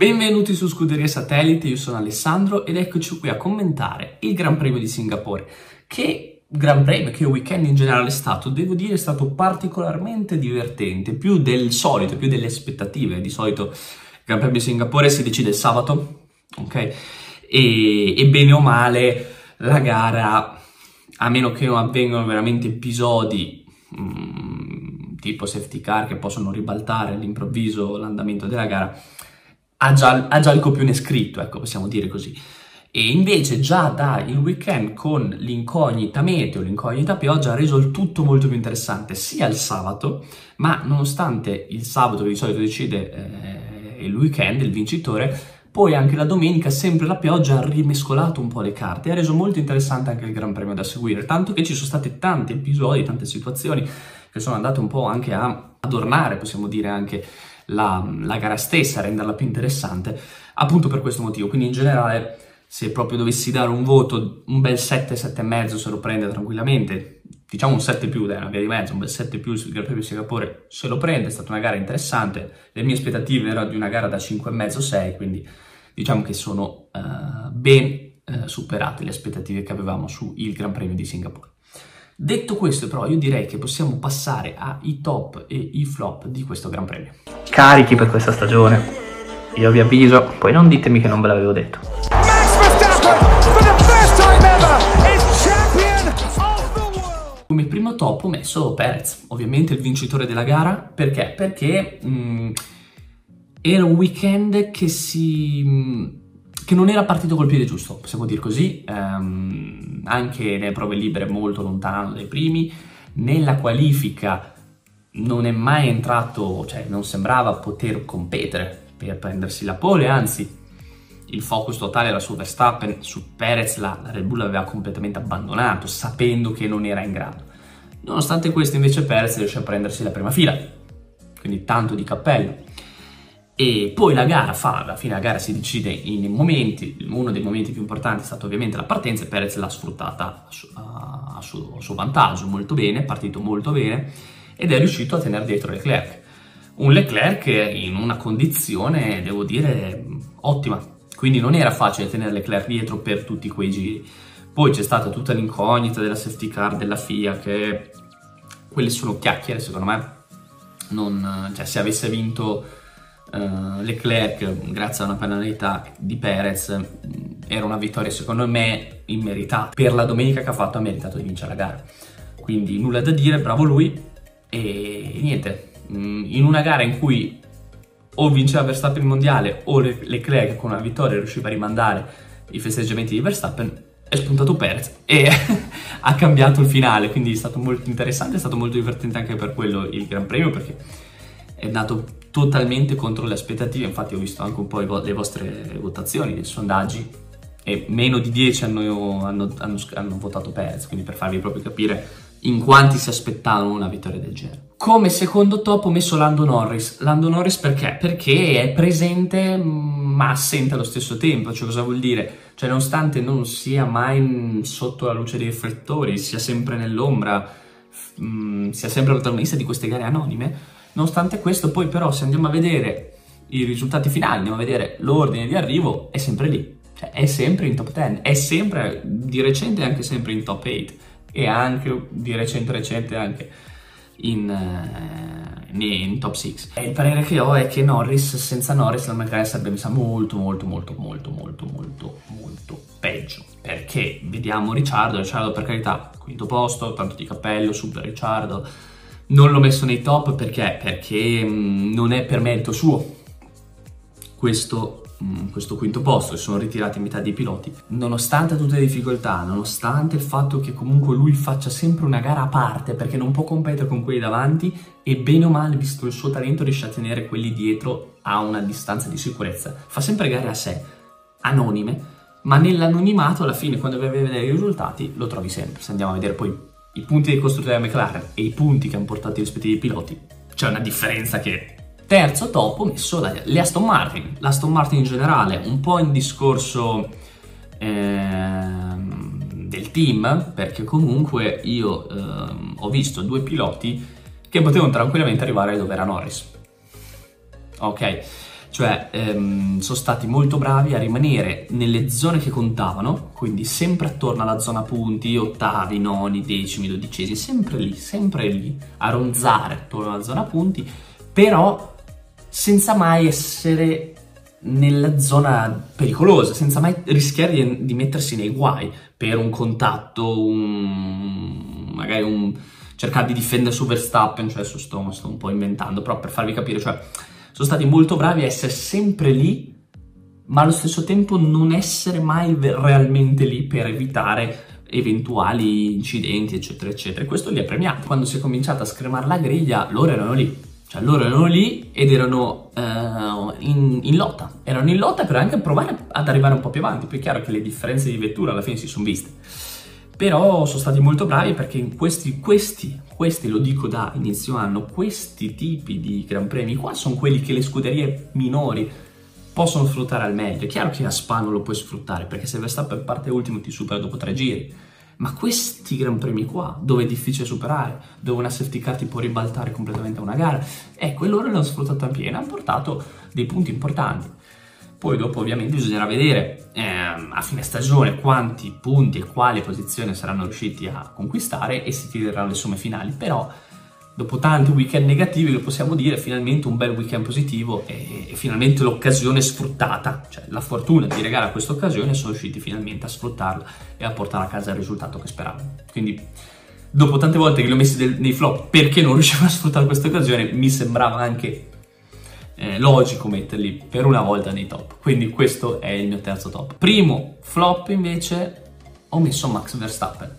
Benvenuti su Scuderia Satellite, io sono Alessandro ed eccoci qui a commentare il Gran Premio di Singapore, che Gran Premio, che weekend in generale è stato, devo dire, è stato particolarmente divertente, più del solito, più delle aspettative. Di solito il Gran Premio di Singapore si decide il sabato, ok? E, e bene o male la gara, a meno che non avvengano veramente episodi mh, mm, tipo safety car che possono ribaltare all'improvviso l'andamento della gara, ha già, ha già il copione scritto, ecco, possiamo dire così. E invece già da il weekend con l'incognita meteo, l'incognita pioggia ha reso il tutto molto più interessante sia il sabato, ma nonostante il sabato che di solito decide eh, il weekend, il vincitore, poi anche la domenica sempre la pioggia ha rimescolato un po' le carte e ha reso molto interessante anche il Gran Premio da seguire, tanto che ci sono stati tanti episodi, tante situazioni che sono andate un po' anche a adornare, possiamo dire anche la, la gara stessa, renderla più interessante, appunto per questo motivo. Quindi in generale, se proprio dovessi dare un voto, un bel 7, 7,5 se lo prende tranquillamente, diciamo un 7 più, dai, una via di mezzo, un bel 7 più sul Gran Premio di Singapore se lo prende, è stata una gara interessante, le mie aspettative erano di una gara da 5,5, 6, quindi diciamo che sono uh, ben uh, superate le aspettative che avevamo sul Gran Premio di Singapore. Detto questo però io direi che possiamo passare ai top e i flop di questo Gran Premio. Carichi per questa stagione. Io vi avviso, poi non ditemi che non ve l'avevo detto. Come primo top ho messo Perez, ovviamente il vincitore della gara, perché? Perché mh, mm, era un weekend che si... Che non era partito col piede giusto, possiamo dire così, um, anche nelle prove libere molto lontano dai primi, nella qualifica non è mai entrato, cioè non sembrava poter competere per prendersi la pole, anzi il focus totale era su Verstappen, su Perez la, Red Bull aveva completamente abbandonato, sapendo che non era in grado. Nonostante questo invece Perez riesce a prendersi la prima fila, quindi tanto di cappello. E poi la gara fa, alla fine la gara si decide in momenti, uno dei momenti più importanti è stato ovviamente la partenza e Perez l'ha sfruttata a, su, a, suo, a, suo, vantaggio molto bene, è partito molto bene ed è riuscito a tenere dietro Leclerc. Un Leclerc in una condizione, devo dire, ottima, quindi non era facile tenere Leclerc dietro per tutti quei giri. Poi c'è stata tutta l'incognita della safety car della FIA che quelle sono chiacchiere secondo me, non, cioè se avesse vinto uh, Leclerc grazie a una penalità di Perez era una vittoria secondo me immeritata. Per la domenica che ha fatto ha meritato di vincere la gara. Quindi nulla da dire bravo lui. E niente mm, in una gara in cui o vinceva Verstappen il mondiale o Leclerc con una vittoria riusciva a rimandare i festeggiamenti di Verstappen è spuntato Perez e ha cambiato il finale. Quindi è stato molto interessante è stato molto divertente anche per quello il Gran Premio perché è andato totalmente contro le aspettative, infatti ho visto anche un po' le vostre votazioni, i sondaggi, e meno di 10 hanno, hanno, hanno, hanno votato Perez, quindi per farvi proprio capire in quanti si aspettavano una vittoria del genere. Come secondo top ho messo Lando Norris. Lando Norris perché? Perché è presente ma assente allo stesso tempo. Cioè cosa vuol dire? Cioè nonostante non sia mai sotto la luce dei riflettori, sia sempre nell'ombra, mh, sia sempre protagonista di queste gare anonime, Nonostante questo, poi però se andiamo a vedere i risultati finali, andiamo a vedere l'ordine di arrivo, è sempre lì. Cioè, è sempre in top 10, è sempre, di recente anche sempre in top 8 e anche di recente recente anche in, uh, in top 6. E il parere che ho è che Norris, senza Norris la McLaren sarebbe messa molto molto molto molto molto molto molto peggio. Perché vediamo Ricciardo, Ricciardo per carità, quinto posto, tanto di cappello, super Ricciardo, non l'ho messo nei top perché? Perché mm, non è per merito suo questo, mm, questo quinto posto, si sono ritirati metà dei piloti. Nonostante tutte le difficoltà, nonostante il fatto che comunque lui faccia sempre una gara a parte perché non può competere con quelli davanti e bene o male, visto il suo talento, riesce a tenere quelli dietro a una distanza di sicurezza. Fa sempre gare a sé, anonime, ma nell'anonimato alla fine quando vai a vedere i risultati lo trovi sempre. Se andiamo a vedere poi i punti dei costruttori della McLaren e i punti che hanno portato i rispettivi piloti, c'è una differenza che... Terzo top ho messo la, le Aston Martin, l'Aston Martin in generale, un po' in discorso eh, del team, perché comunque io eh, ho visto due piloti che potevano tranquillamente arrivare dove era Norris. Ok, Cioè, ehm, sono stati molto bravi a rimanere nelle zone che contavano, quindi sempre attorno alla zona punti, ottavi, noni, decimi, dodicesimi, sempre lì, sempre lì, a ronzare attorno alla zona punti, però senza mai essere nella zona pericolosa, senza mai rischiare di, di mettersi nei guai per un contatto, un, magari un cercare di difendere su Verstappen, cioè su sto, sto un po' inventando, però per farvi capire, cioè sono stati molto bravi a essere sempre lì, ma allo stesso tempo non essere mai realmente lì per evitare eventuali incidenti, eccetera, eccetera. Questo li ha premiati. Quando si è cominciato a scremare la griglia, loro erano lì. Cioè loro erano lì ed erano uh, in, in, lotta. Erano in lotta per anche provare ad arrivare un po' più avanti. Poi è chiaro che le differenze di vettura alla fine si sono viste. Però sono stati molto bravi perché in questi, questi, questi, lo dico da inizio anno, questi tipi di Gran Premi qua sono quelli che le scuderie minori possono sfruttare al meglio. È chiaro che a Spa non lo puoi sfruttare perché se Verstappen parte ultimo ti supera dopo tre giri. Ma questi Gran Premi qua, dove è difficile superare, dove una safety car ti può ribaltare completamente una gara, ecco, e loro l'hanno sfruttato a pieno, hanno portato dei punti importanti. Poi dopo ovviamente bisognerà vedere eh, a fine stagione quanti punti e quali posizioni saranno riusciti a conquistare e si tireranno le somme finali, però dopo tanti weekend negativi lo possiamo dire finalmente un bel weekend positivo e, e finalmente l'occasione sfruttata, cioè la fortuna di regalare a questa occasione sono riusciti finalmente a sfruttarla e a portare a casa il risultato che speravano. Quindi dopo tante volte che li ho messi del, nei flop perché non riuscivo a sfruttare questa occasione mi sembrava anche eh, logico metterli per una volta nei top. Quindi questo è il mio terzo top. Primo flop invece ho messo Max Verstappen.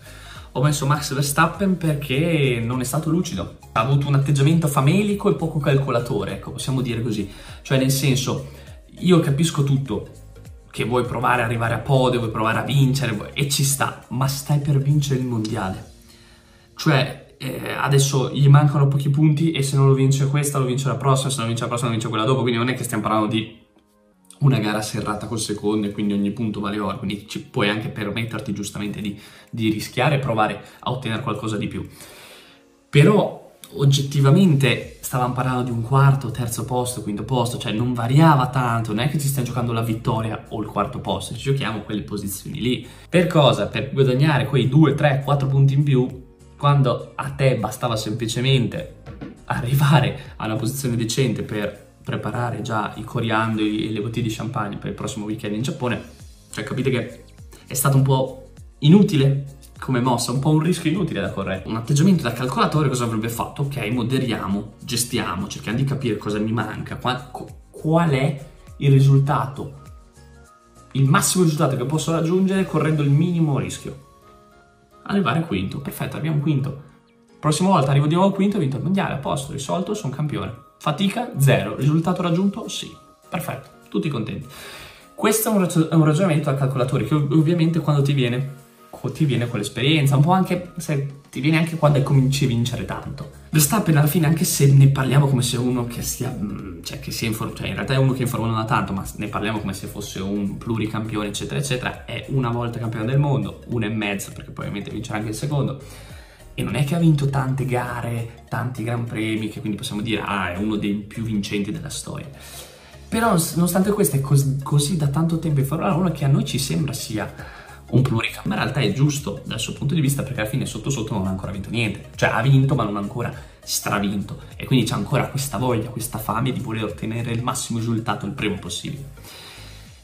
Ho messo Max Verstappen perché non è stato lucido. Ha avuto un atteggiamento famelico e poco calcolatore, ecco, possiamo dire così. Cioè nel senso, io capisco tutto, che vuoi provare ad arrivare a podio, vuoi provare a vincere, e ci sta, ma stai per vincere il mondiale. Cioè, eh, adesso gli mancano pochi punti e se non lo vince questa lo vince la prossima, se non vince la prossima lo vince quella dopo, quindi non è che stiamo parlando di una gara serrata col secondo e quindi ogni punto vale oro, quindi ci puoi anche permetterti giustamente di, di rischiare e provare a ottenere qualcosa di più. Però oggettivamente stavamo parlando di un quarto, terzo posto, quinto posto, cioè non variava tanto, non è che ci stiamo giocando la vittoria o il quarto posto, ci giochiamo quelle posizioni lì. Per cosa? Per guadagnare quei 2, 3, 4 punti in più quando a te bastava semplicemente arrivare a una posizione decente per preparare già i coriandoli e le bottiglie di champagne per il prossimo weekend in Giappone, cioè capite che è stato un po' inutile come mossa, un po' un rischio inutile da correre. Un atteggiamento da calcolatore cosa avrebbe fatto? Ok, moderiamo, gestiamo, cerchiamo di capire cosa mi manca, qual, qual è il risultato, il massimo risultato che posso raggiungere correndo il minimo rischio arrivare quinto. Perfetto, arriviamo quinto. Prossima volta arrivo di nuovo quinto, ho vinto il mondiale, a posto, risolto, sono campione. Fatica, zero. Risultato raggiunto? Sì. Perfetto, tutti contenti. Questo è un, ragionamento al calcolatore che ovviamente quando ti viene ti viene con l'esperienza, un po' anche se ti viene anche quando cominci a vincere tanto. Verstappen alla fine, anche se ne parliamo come se uno che sia, mm, cioè che sia in forma, cioè in realtà è uno che in forma non ha tanto, ma ne parliamo come se fosse un pluricampione, eccetera, eccetera, è una volta campione del mondo, una e mezzo, perché poi ovviamente vincerà anche il secondo. E non è che ha vinto tante gare, tanti gran premi, che quindi possiamo dire, ah, è uno dei più vincenti della storia. Però, nonostante questo, è così, così da tanto tempo in Formula 1 che a noi ci sembra sia un pluricamp, ma in realtà è giusto dal suo punto di vista perché alla fine sotto sotto non ha ancora vinto niente, cioè ha vinto ma non ha ancora stravinto e quindi c'è ancora questa voglia, questa fame di voler ottenere il massimo risultato il prima possibile.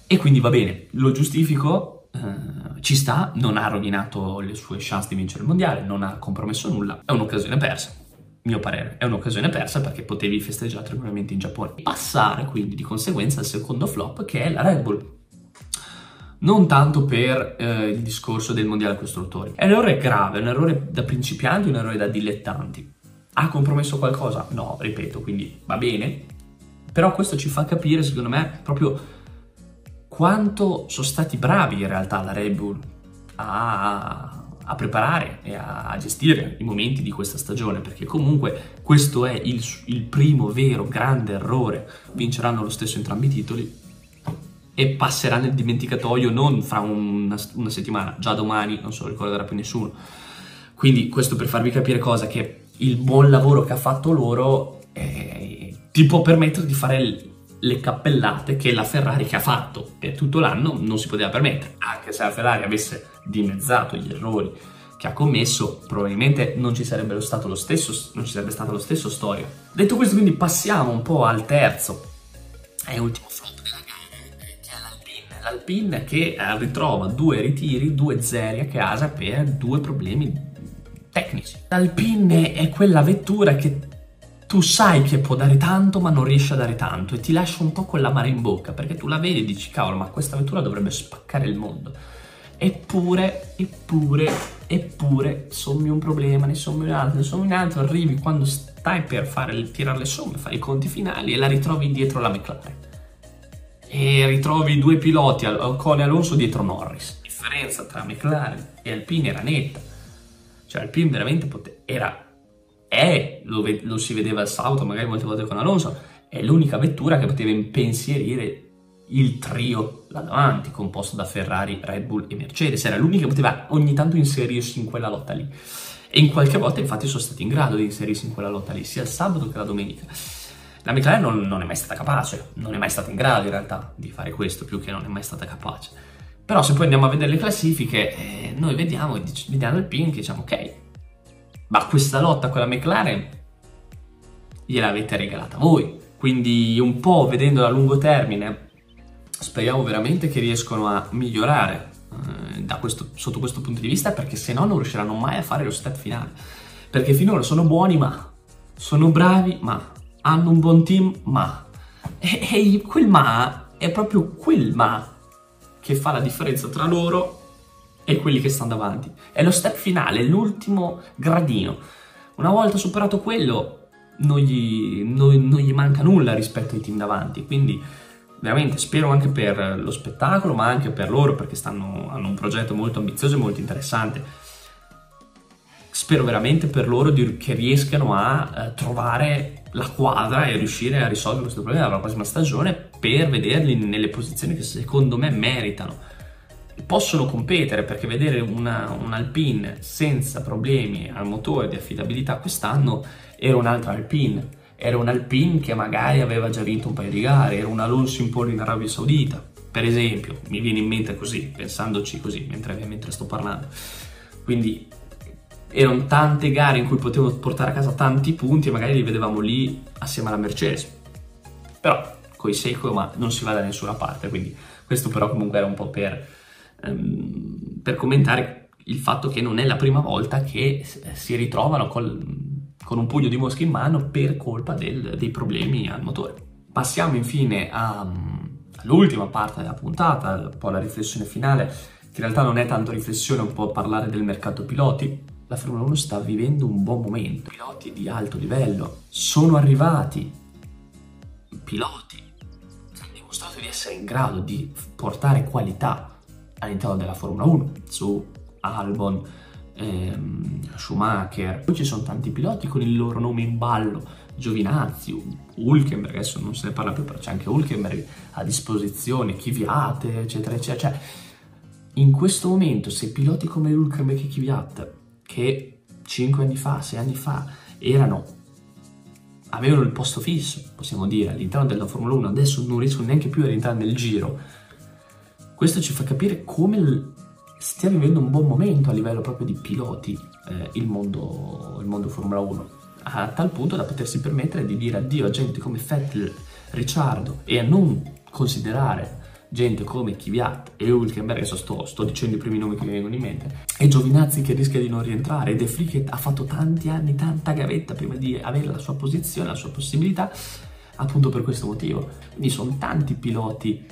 E quindi va bene, lo giustifico, eh, ci sta, non ha rovinato le sue chance di vincere il mondiale, non ha compromesso nulla, è un'occasione persa. Mio parere, è un'occasione persa perché potevi festeggiare tranquillamente in Giappone. Passare quindi di conseguenza al secondo flop che è la Red Bull non tanto per eh, il discorso del mondiale costruttori. È un errore grave, è un errore da principianti, un errore da dilettanti. Ha compromesso qualcosa? No, ripeto, quindi va bene. Però questo ci fa capire, secondo me, proprio quanto sono stati bravi in realtà la Red Bull a, a preparare e a, gestire i momenti di questa stagione, perché comunque questo è il, il primo vero grande errore. Vinceranno lo stesso entrambi i titoli, e passerà nel dimenticatoio non fra una, una, settimana, già domani non se lo ricorderà più nessuno. Quindi questo per farvi capire cosa, che il buon lavoro che ha fatto loro eh, ti può permettere di fare le cappellate che la Ferrari che ha fatto per tutto l'anno non si poteva permettere, anche se la Ferrari avesse dimezzato gli errori che ha commesso, probabilmente non ci sarebbe stato lo stesso, non ci sarebbe stato lo stesso storia. Detto questo, quindi passiamo un po' al terzo e ultimo flop L'Alpine che eh, ritrova due ritiri, due zeri a casa per due problemi tecnici. L'Alpine è quella vettura che tu sai che può dare tanto ma non riesce a dare tanto e ti lascia un po' con l'amara in bocca perché tu la vedi e dici cavolo ma questa vettura dovrebbe spaccare il mondo Eppure, eppure, eppure, sommi un problema, ne sommi un altro, ne sommi un altro, arrivi quando stai per fare, tirare le somme, fare i conti finali e la ritrovi dietro la McLaren. E ritrovi due piloti, Ocon e Alonso dietro Norris. La differenza tra McLaren e Alpine era netta. Cioè Alpine veramente pote- era, è, lo, lo si vedeva al sabato magari molte volte con Alonso, è l'unica vettura che poteva impensierire il trio là davanti, composto da Ferrari, Red Bull e Mercedes. Era l'unica che poteva ogni tanto inserirsi in quella lotta lì. E in qualche volta infatti sono stati in grado di inserirsi in quella lotta lì, sia il sabato che la domenica. La McLaren non, non, è mai stata capace, non è mai stata in grado in realtà di fare questo, più che non è mai stata capace. Però se poi andiamo a vedere le classifiche, eh, noi vediamo, vediamo il pin che diciamo ok, ma questa lotta con la McLaren gliel'avete regalata voi. Quindi un po' vedendo a lungo termine speriamo veramente che riescano a migliorare eh, questo, sotto questo punto di vista perché se no non riusciranno mai a fare lo step finale perché finora sono buoni ma sono bravi ma hanno un buon team ma e, e quel ma è proprio quel ma che fa la differenza tra loro e quelli che stanno davanti. È lo step finale, l'ultimo gradino. Una volta superato quello non gli, non, non gli manca nulla rispetto ai team davanti. Quindi veramente spero anche per lo spettacolo, ma anche per loro perché stanno, hanno un progetto molto ambizioso e molto interessante. Spero veramente per loro di, che riescano a eh, trovare la quadra e riuscire a risolvere questo problema nella prossima stagione per vederli nelle posizioni che secondo me meritano. Possono competere perché vedere una, un Alpine senza problemi al motore di affidabilità quest'anno era un'altra Alpine era un Alpine che magari aveva già vinto un paio di gare, era un Alonso in pole in Arabia Saudita, per esempio, mi viene in mente così, pensandoci così, mentre, mentre sto parlando. Quindi erano tante gare in cui potevo portare a casa tanti punti e magari li vedevamo lì assieme alla Mercedes. Però coi secco ma non si va da nessuna parte, quindi questo però comunque era un po' per, um, per commentare il fatto che non è la prima volta che si ritrovano col, con un pugno di mosche in mano per colpa del, dei problemi al motore. Passiamo infine a, all'ultima parte della puntata, un po' la riflessione finale, che in realtà non è tanto riflessione, un po' parlare del mercato piloti. La Formula 1 sta vivendo un buon momento, piloti di alto livello sono arrivati, piloti hanno dimostrato di essere in grado di portare qualità all'interno della Formula 1, su Albon, ehm, Schumacher, poi ci sono tanti piloti con il loro nome in ballo, Giovinazzi, Hulkenberg, adesso non se ne parla più, però c'è anche Hulkenberg a disposizione, Kvyat, eccetera, eccetera. Cioè, in questo momento, se piloti come Hulkenberg e Kvyat, che 5 anni fa, 6 anni fa, erano, avevano il posto fisso, possiamo dire, all'interno della Formula 1, adesso non riescono neanche più a rientrare nel giro, questo ci fa capire come stia vivendo un buon momento a livello proprio di piloti eh, il, mondo, il mondo Formula 1 a tal punto da potersi permettere di dire addio a gente come Vettel, Ricciardo e a non considerare gente come Kvyat e Hulkenberg, adesso sto, sto, dicendo i primi nomi che mi vengono in mente, e Giovinazzi che rischia di non rientrare, De Vries che ha fatto tanti anni, tanta gavetta prima di avere la sua posizione, la sua possibilità, appunto per questo motivo. Quindi sono tanti piloti.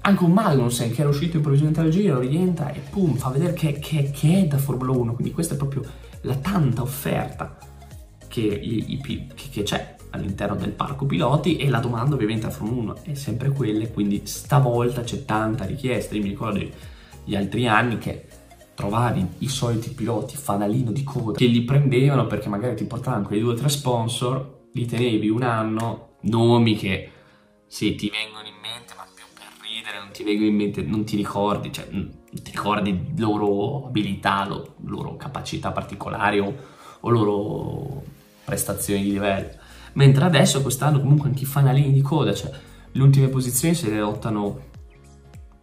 Anche un Magnussen che era uscito improvvisamente dal giro, rientra e pum, fa vedere che, che, che, è da Formula 1, quindi questa è proprio la tanta offerta che, i, i, che c'è all'interno del parco piloti e la domanda ovviamente a Formula 1 è sempre quella, quindi stavolta c'è tanta richiesta, io mi ricordo gli altri anni che trovavi i soliti piloti fanalino di coda che li prendevano perché magari ti portavano quei due o tre sponsor, li tenevi un anno, nomi che sì, ti vengono in mente ridere, non ti vengono in mente, non ti ricordi, cioè non ti ricordi loro abilità, lo, loro capacità particolari o, o loro prestazioni di livello. Mentre adesso quest'anno comunque anche i fanalini di coda, cioè le ultime posizioni se le lottano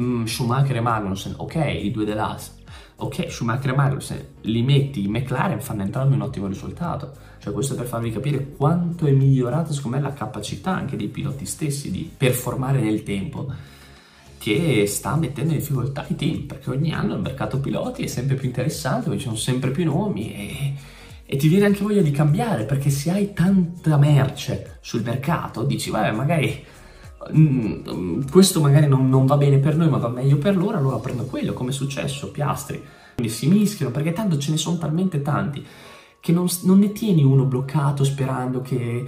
mm, Schumacher e Magnussen, ok, i due dell'As, ok, Schumacher e Magnussen, li metti in McLaren, fanno entrambi un ottimo risultato. Cioè questo per farvi capire quanto è migliorata secondo me la capacità anche dei piloti stessi di performare nel tempo che sta mettendo in difficoltà i team perché ogni anno il mercato piloti è sempre più interessante, ci sono sempre più nomi e, e, ti viene anche voglia di cambiare perché se hai tanta merce sul mercato dici vabbè magari mm, questo magari non, non, va bene per noi ma va meglio per loro allora prendo quello come è successo Piastri. Quindi si mischiano perché tanto ce ne sono talmente tanti che non, non ne tieni uno bloccato sperando che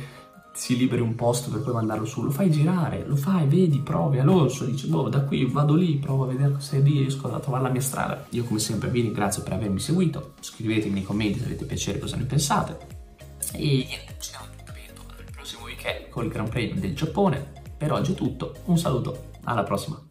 si liberi un posto per poi mandarlo su, lo fai girare, lo fai, vedi, provi, Alonso dice, boh, da qui vado lì, provo a vedere se riesco a trovare la mia strada. Io come sempre vi ringrazio per avermi seguito, scrivetemi nei commenti se avete piacere cosa ne pensate. E niente, ci vediamo il prossimo weekend con il Gran Premio del Giappone. Per oggi è tutto, un saluto, alla prossima.